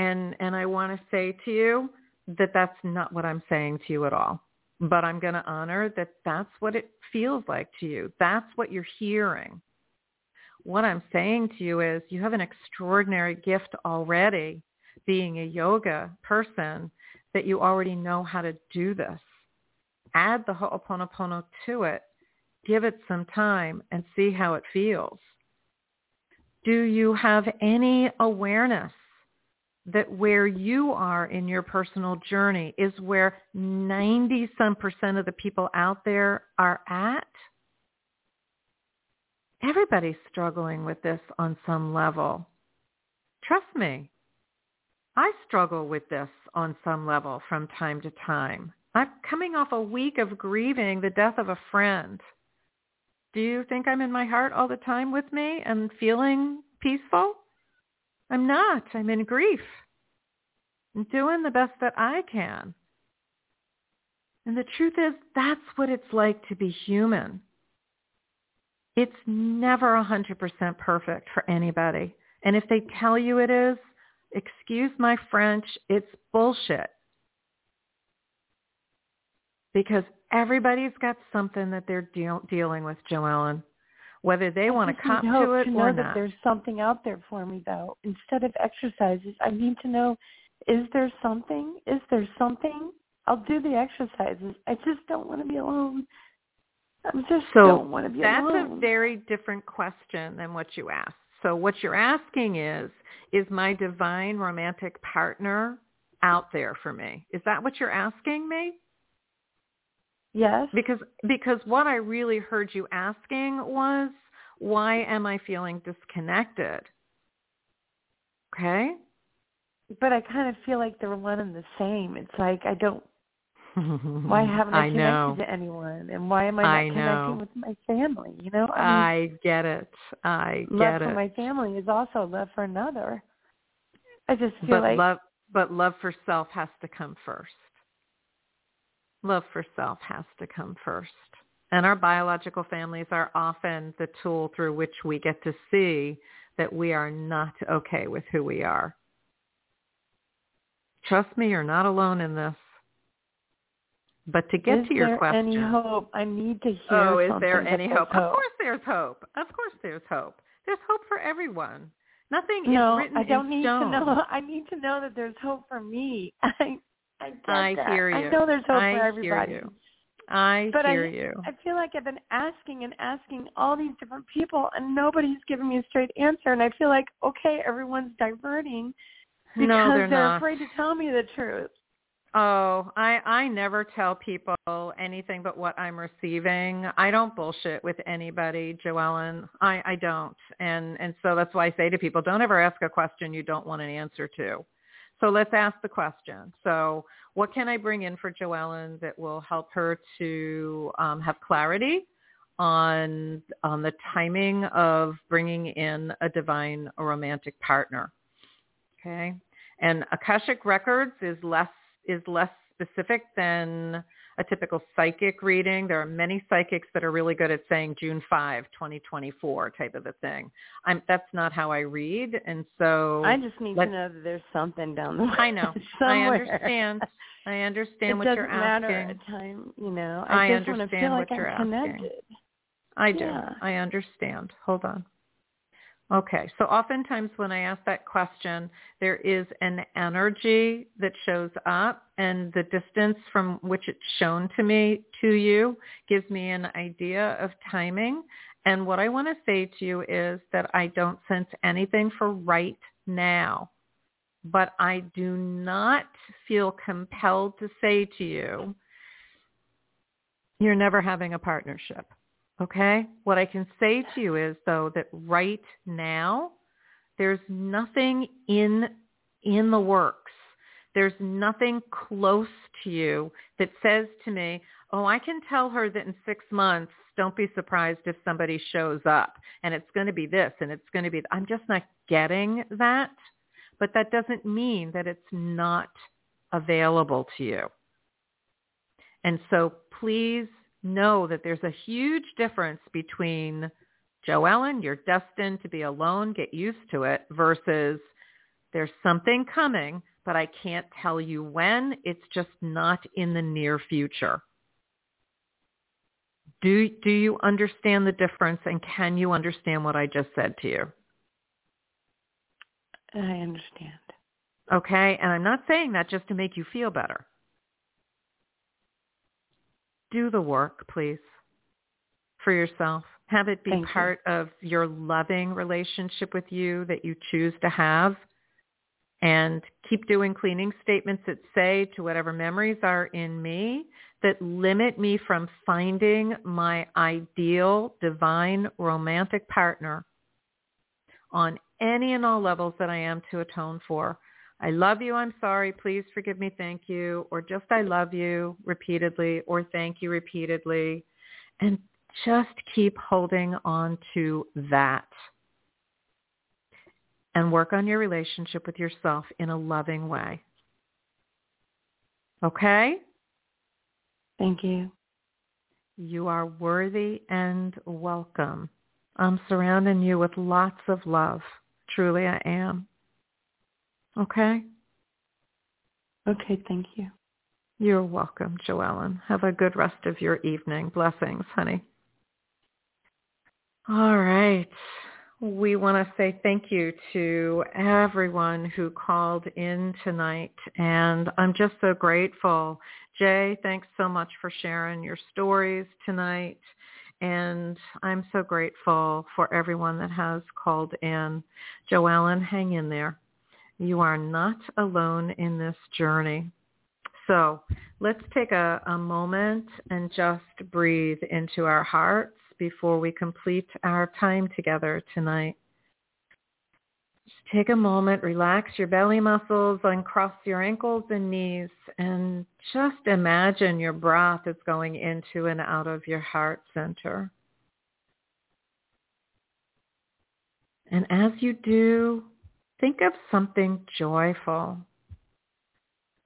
and and I want to say to you that that's not what I'm saying to you at all. But I'm going to honor that that's what it feels like to you. That's what you're hearing. What I'm saying to you is you have an extraordinary gift already being a yoga person that you already know how to do this. Add the Ho'oponopono to it. Give it some time and see how it feels. Do you have any awareness that where you are in your personal journey is where 90 some percent of the people out there are at. Everybody's struggling with this on some level. Trust me, I struggle with this on some level from time to time. I'm coming off a week of grieving the death of a friend. Do you think I'm in my heart all the time with me and feeling peaceful? I'm not. I'm in grief. I'm doing the best that I can. And the truth is, that's what it's like to be human. It's never 100% perfect for anybody. And if they tell you it is, excuse my French, it's bullshit. Because everybody's got something that they're de- dealing with, Joellen whether they want to come to it to or know that there's something out there for me though. Instead of exercises, I need to know is there something? Is there something? I'll do the exercises. I just don't want to be alone. I just so don't want to be alone. that's alone. a very different question than what you asked. So what you're asking is, is my divine romantic partner out there for me? Is that what you're asking me? Yes. Because because what I really heard you asking was why am I feeling disconnected? Okay? But I kind of feel like they're one and the same. It's like I don't why haven't I, I connected to anyone? And why am I not I connecting with my family? You know? I, I, get it. I love get for it. my family is also love for another. I just feel but like love but love for self has to come first. Love for self has to come first. And our biological families are often the tool through which we get to see that we are not okay with who we are. Trust me, you're not alone in this. But to get is to your there question, any hope? I need to hear oh, is there any there's hope? Of course, there's hope. Of course, there's hope. There's hope for everyone. Nothing no, is written I don't need stone. to know. I need to know that there's hope for me. I I I hear you. I know there's hope I for everybody. Hear you. I but hear I, you. I feel like I've been asking and asking all these different people, and nobody's giving me a straight answer. And I feel like okay, everyone's diverting because no, they're, they're afraid to tell me the truth. Oh, I I never tell people anything but what I'm receiving. I don't bullshit with anybody, Joellen. I I don't. And and so that's why I say to people, don't ever ask a question you don't want an answer to. So let's ask the question. So what can I bring in for Joellen that will help her to um, have clarity on on the timing of bringing in a divine or romantic partner? Okay. And Akashic Records is less is less specific than a typical psychic reading. There are many psychics that are really good at saying June 5, 2024 type of a thing. I'm that's not how I read and so I just need to know that there's something down the line. I know. I understand. I understand it what doesn't you're matter asking. at time, you know. I I, just want to understand feel what like you're I'm asking. connected. I do. Yeah. I understand. Hold on. Okay. So oftentimes when I ask that question, there is an energy that shows up and the distance from which it's shown to me to you gives me an idea of timing. And what I want to say to you is that I don't sense anything for right now. But I do not feel compelled to say to you, you're never having a partnership. Okay? What I can say to you is though that right now there's nothing in in the works. There's nothing close to you that says to me, "Oh, I can tell her that in 6 months don't be surprised if somebody shows up and it's going to be this and it's going to be I'm just not getting that. But that doesn't mean that it's not available to you. And so please know that there's a huge difference between Joellen, you're destined to be alone, get used to it, versus there's something coming, but I can't tell you when. It's just not in the near future. Do, do you understand the difference and can you understand what I just said to you? I understand. Okay? And I'm not saying that just to make you feel better do the work, please, for yourself. Have it be Thank you. part of your loving relationship with you that you choose to have. And keep doing cleaning statements that say to whatever memories are in me that limit me from finding my ideal, divine, romantic partner on any and all levels that I am to atone for. I love you, I'm sorry, please forgive me, thank you, or just I love you repeatedly, or thank you repeatedly. And just keep holding on to that. And work on your relationship with yourself in a loving way. Okay? Thank you. You are worthy and welcome. I'm surrounding you with lots of love. Truly I am. Okay? Okay, thank you. You're welcome, Joellen. Have a good rest of your evening. Blessings, honey. All right. We want to say thank you to everyone who called in tonight. And I'm just so grateful. Jay, thanks so much for sharing your stories tonight. And I'm so grateful for everyone that has called in. Joellen, hang in there. You are not alone in this journey. So let's take a, a moment and just breathe into our hearts before we complete our time together tonight. Just take a moment, relax your belly muscles, uncross your ankles and knees, and just imagine your breath is going into and out of your heart center. And as you do, think of something joyful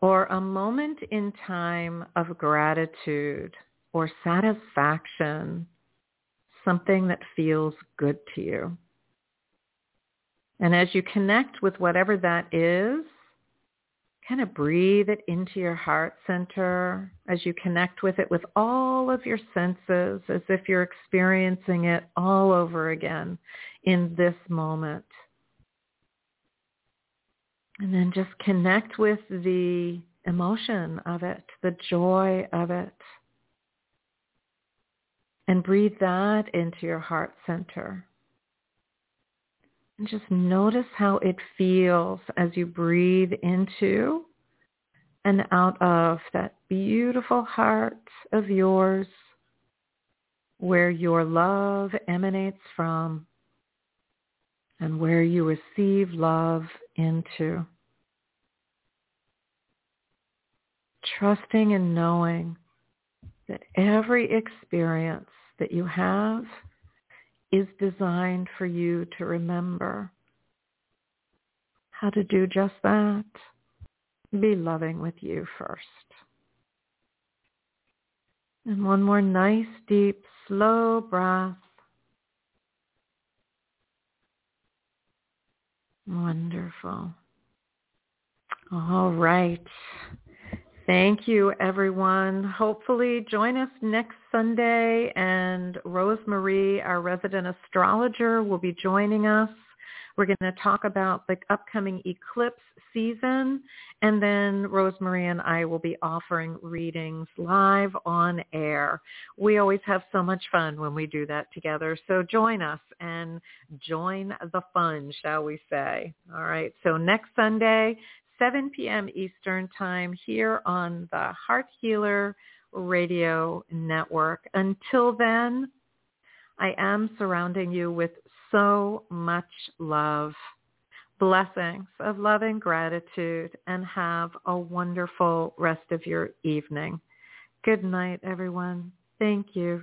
or a moment in time of gratitude or satisfaction, something that feels good to you. And as you connect with whatever that is, kind of breathe it into your heart center as you connect with it with all of your senses as if you're experiencing it all over again in this moment. And then just connect with the emotion of it, the joy of it. And breathe that into your heart center. And just notice how it feels as you breathe into and out of that beautiful heart of yours where your love emanates from and where you receive love into. Trusting and knowing that every experience that you have is designed for you to remember how to do just that. Be loving with you first. And one more nice, deep, slow breath. Wonderful. All right. Thank you, everyone. Hopefully join us next Sunday and Rosemarie, our resident astrologer, will be joining us. We're going to talk about the upcoming eclipse season, and then Rosemarie and I will be offering readings live on air. We always have so much fun when we do that together, so join us and join the fun, shall we say. All right, so next Sunday, 7 p.m. Eastern Time here on the Heart Healer Radio Network. Until then, I am surrounding you with so much love, blessings of love and gratitude, and have a wonderful rest of your evening. Good night, everyone. Thank you.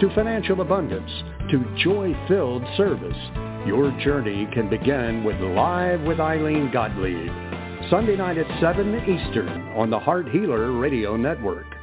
to financial abundance to joy-filled service, your journey can begin with Live with Ilene Gottlieb. Sunday night at 7 Eastern on the Heart Healer Radio Network.